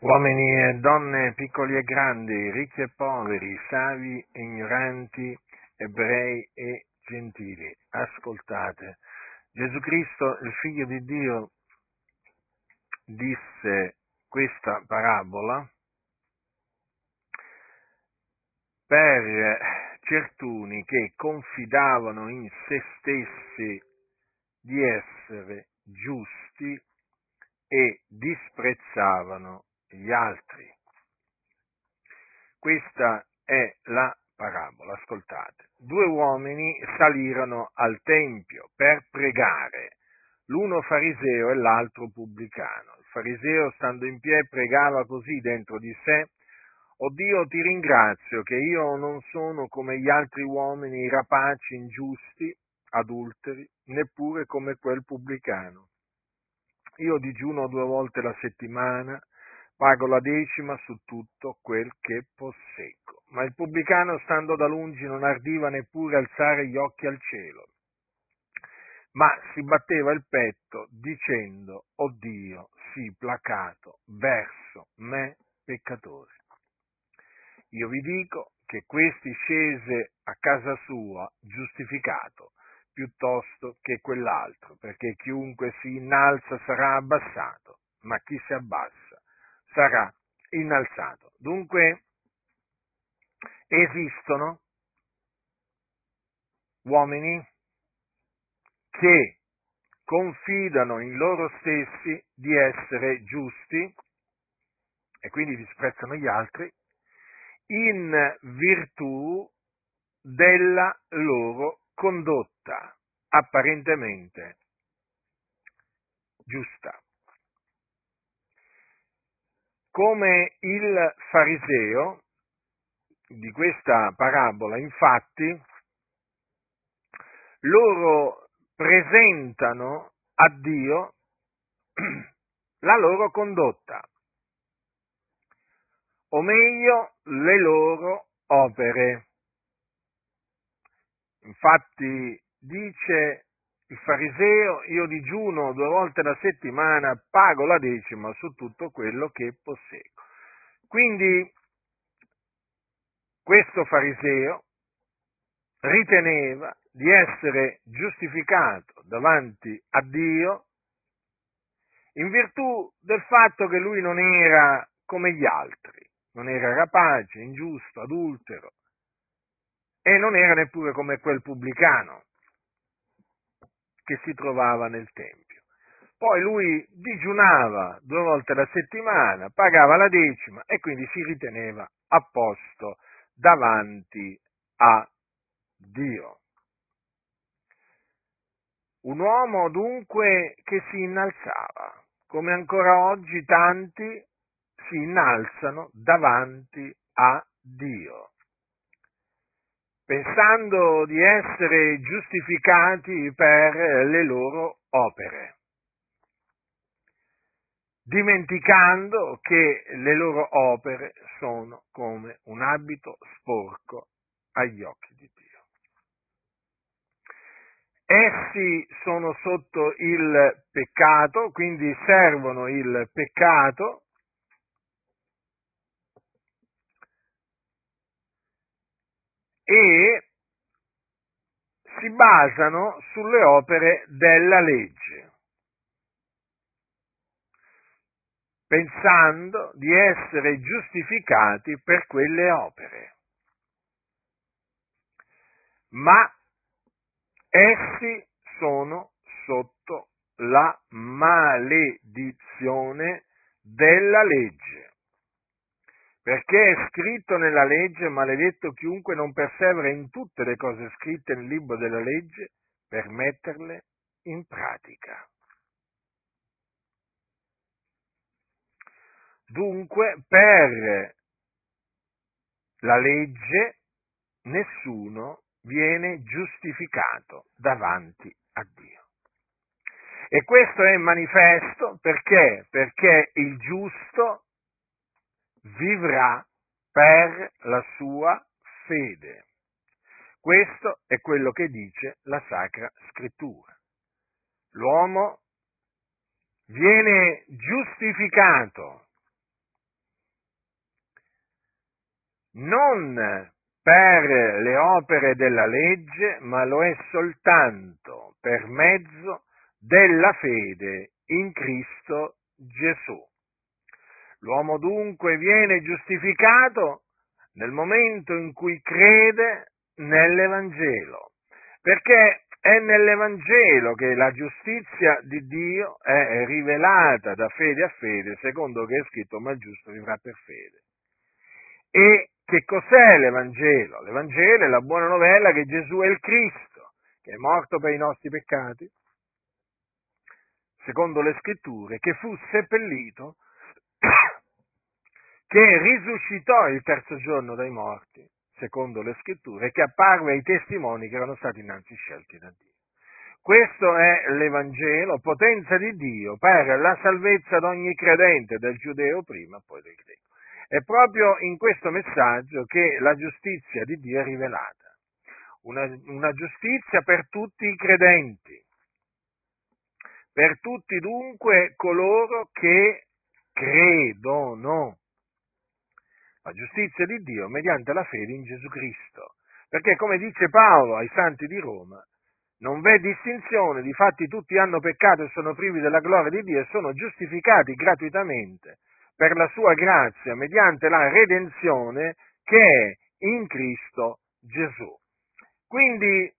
Uomini e donne, piccoli e grandi, ricchi e poveri, savi e ignoranti, ebrei e gentili, ascoltate. Gesù Cristo, il Figlio di Dio, disse questa parabola per certuni che confidavano in se stessi di essere giusti e disprezzavano gli altri. Questa è la parabola, ascoltate. Due uomini salirono al Tempio per pregare, l'uno fariseo e l'altro pubblicano. Il fariseo, stando in piedi, pregava così dentro di sé, O Dio, ti ringrazio che io non sono come gli altri uomini rapaci, ingiusti, adulteri, neppure come quel pubblicano. Io digiuno due volte la settimana, pago la decima su tutto quel che posseggo. Ma il pubblicano, stando da lungi, non ardiva neppure alzare gli occhi al cielo, ma si batteva il petto dicendo, O Dio, sii placato verso me peccatore. Io vi dico che questi scese a casa sua giustificato piuttosto che quell'altro, perché chiunque si innalza sarà abbassato, ma chi si abbassa sarà innalzato. Dunque esistono uomini che confidano in loro stessi di essere giusti e quindi disprezzano gli altri in virtù della loro condotta apparentemente giusta. Come il fariseo di questa parabola, infatti, loro presentano a Dio la loro condotta, o meglio le loro opere. Infatti dice il fariseo, io digiuno due volte alla settimana, pago la decima su tutto quello che posseggo. Quindi questo fariseo riteneva di essere giustificato davanti a Dio in virtù del fatto che lui non era come gli altri, non era rapace, ingiusto, adultero e non era neppure come quel pubblicano che si trovava nel Tempio. Poi lui digiunava due volte alla settimana, pagava la decima e quindi si riteneva a posto davanti a Dio. Un uomo dunque che si innalzava, come ancora oggi tanti si innalzano davanti a Dio, pensando di essere giustificati per le loro opere, dimenticando che le loro opere sono come un abito sporco agli occhi di Dio. Essi sono sotto il peccato, quindi servono il peccato, e si basano sulle opere della legge, pensando di essere giustificati per quelle opere. Ma essi sono sotto la maledizione della legge. Perché è scritto nella legge, maledetto chiunque non persevera in tutte le cose scritte nel libro della legge per metterle in pratica. Dunque, per la legge nessuno viene giustificato davanti a Dio. E questo è manifesto perché? Perché il giusto vivrà per la sua fede. Questo è quello che dice la Sacra Scrittura. L'uomo viene giustificato non per le opere della legge, ma lo è soltanto per mezzo della fede in Cristo Gesù. L'uomo dunque viene giustificato nel momento in cui crede nell'Evangelo, perché è nell'Evangelo che la giustizia di Dio è rivelata da fede a fede, secondo che è scritto, ma il giusto vivrà per fede. E che cos'è l'Evangelo? L'Evangelo è la buona novella che Gesù è il Cristo, che è morto per i nostri peccati, secondo le scritture, che fu seppellito, che risuscitò il terzo giorno dai morti, secondo le scritture, e che apparve ai testimoni che erano stati innanzi scelti da Dio. Questo è l'Evangelo, potenza di Dio per la salvezza di ogni credente, del giudeo prima, poi del greco. È proprio in questo messaggio che la giustizia di Dio è rivelata. Una, una giustizia per tutti i credenti, per tutti dunque coloro che credono. La giustizia di Dio mediante la fede in Gesù Cristo. Perché come dice Paolo ai santi di Roma, non v'è distinzione, difatti tutti hanno peccato e sono privi della gloria di Dio e sono giustificati gratuitamente per la sua grazia mediante la redenzione che è in Cristo Gesù. Quindi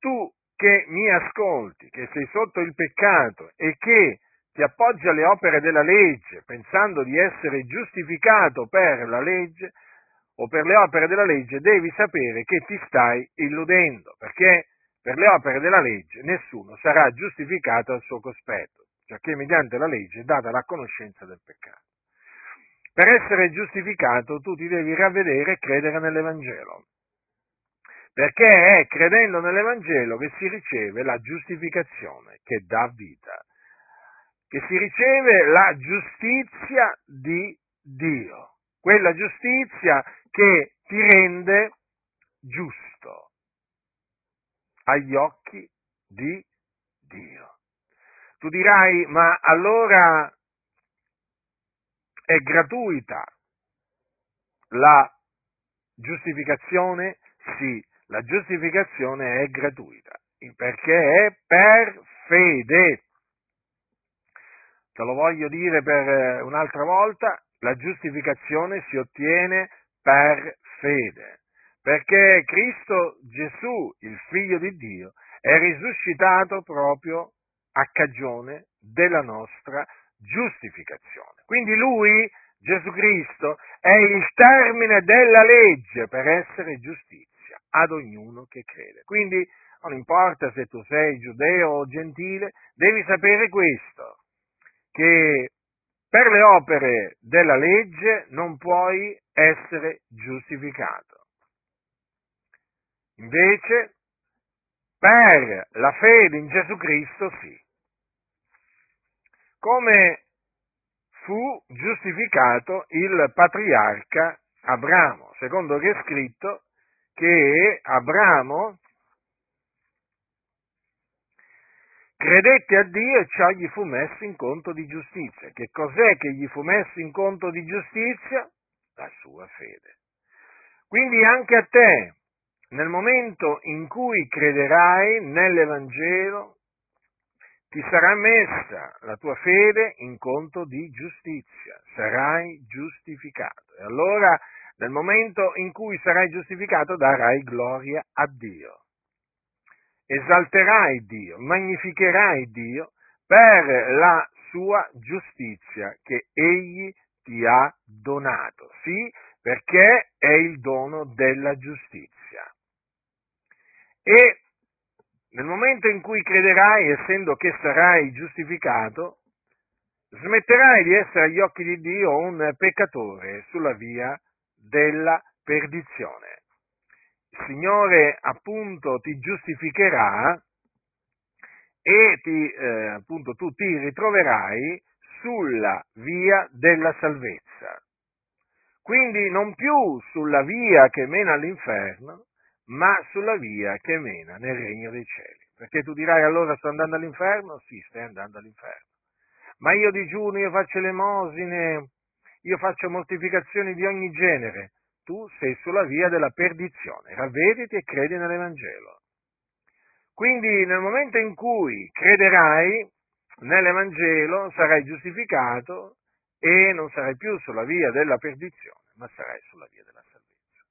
tu che mi ascolti, che sei sotto il peccato e che ti appoggi alle opere della legge pensando di essere giustificato per la legge o per le opere della legge, devi sapere che ti stai illudendo, perché per le opere della legge nessuno sarà giustificato al suo cospetto, cioè che mediante la legge è data la conoscenza del peccato. Per essere giustificato tu ti devi ravvedere e credere nell'Evangelo, perché è credendo nell'Evangelo che si riceve la giustificazione che dà vita, che si riceve la giustizia di Dio, quella giustizia che ti rende giusto agli occhi di Dio. Tu dirai, ma allora è gratuita. La giustificazione? Sì, la giustificazione è gratuita, perché è per fede. Te lo voglio dire per eh, un'altra volta, la giustificazione si ottiene per fede, perché Cristo Gesù, il Figlio di Dio, è risuscitato proprio a cagione della nostra giustificazione. Quindi lui, Gesù Cristo, è il termine della legge per essere giustizia ad ognuno che crede. Quindi non importa se tu sei giudeo o gentile, devi sapere questo, che per le opere della legge non puoi essere giustificato. Invece, per la fede in Gesù Cristo sì come fu giustificato il patriarca Abramo, secondo che è scritto che Abramo credette a Dio e ciò gli fu messo in conto di giustizia. Che cos'è che gli fu messo in conto di giustizia? La sua fede. Quindi anche a te, nel momento in cui crederai nell'Evangelo, ti sarà messa la tua fede in conto di giustizia, sarai giustificato. E allora, nel momento in cui sarai giustificato, darai gloria a Dio. Esalterai Dio, magnificherai Dio per la sua giustizia che Egli ti ha donato. Sì, perché è il dono della giustizia. E nel momento in cui crederai, essendo che sarai giustificato, smetterai di essere agli occhi di Dio un peccatore sulla via della perdizione. Signore appunto ti giustificherà e ti, eh, appunto tu ti ritroverai sulla via della salvezza. Quindi non più sulla via che mena all'inferno, ma sulla via che mena nel regno dei cieli. Perché tu dirai allora sto andando all'inferno? Sì, stai andando all'inferno. Ma io digiuno, io faccio elemosine, io faccio mortificazioni di ogni genere. Tu sei sulla via della perdizione. Ravvediti e credi nell'Evangelo. Quindi nel momento in cui crederai nell'Evangelo sarai giustificato e non sarai più sulla via della perdizione, ma sarai sulla via della salvezza.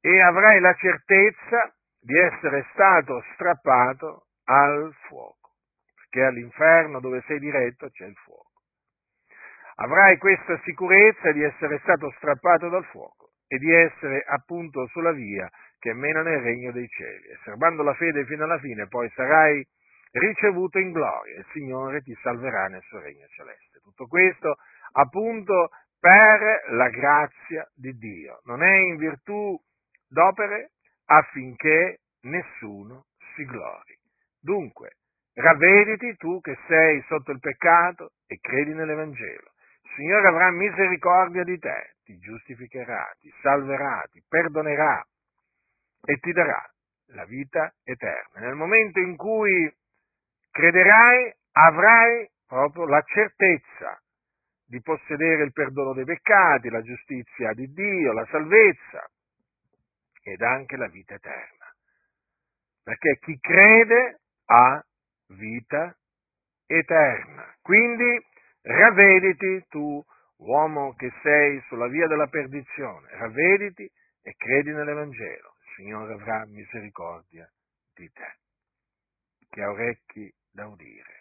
E avrai la certezza di essere stato strappato al fuoco, perché all'inferno dove sei diretto c'è il fuoco. Avrai questa sicurezza di essere stato strappato dal fuoco e di essere appunto sulla via che mena nel regno dei cieli. E serbando la fede fino alla fine, poi sarai ricevuto in gloria. Il Signore ti salverà nel suo regno celeste. Tutto questo appunto per la grazia di Dio. Non è in virtù d'opere affinché nessuno si glori. Dunque, ravvediti tu che sei sotto il peccato e credi nell'Evangelo. Signore avrà misericordia di te, ti giustificherà, ti salverà, ti perdonerà e ti darà la vita eterna. Nel momento in cui crederai, avrai proprio la certezza di possedere il perdono dei peccati, la giustizia di Dio, la salvezza ed anche la vita eterna. Perché chi crede ha vita eterna. Quindi ravvediti tu, uomo che sei sulla via della perdizione, ravvediti e credi nell'Evangelo. Il Signore avrà misericordia di te. Chi ha orecchi da udire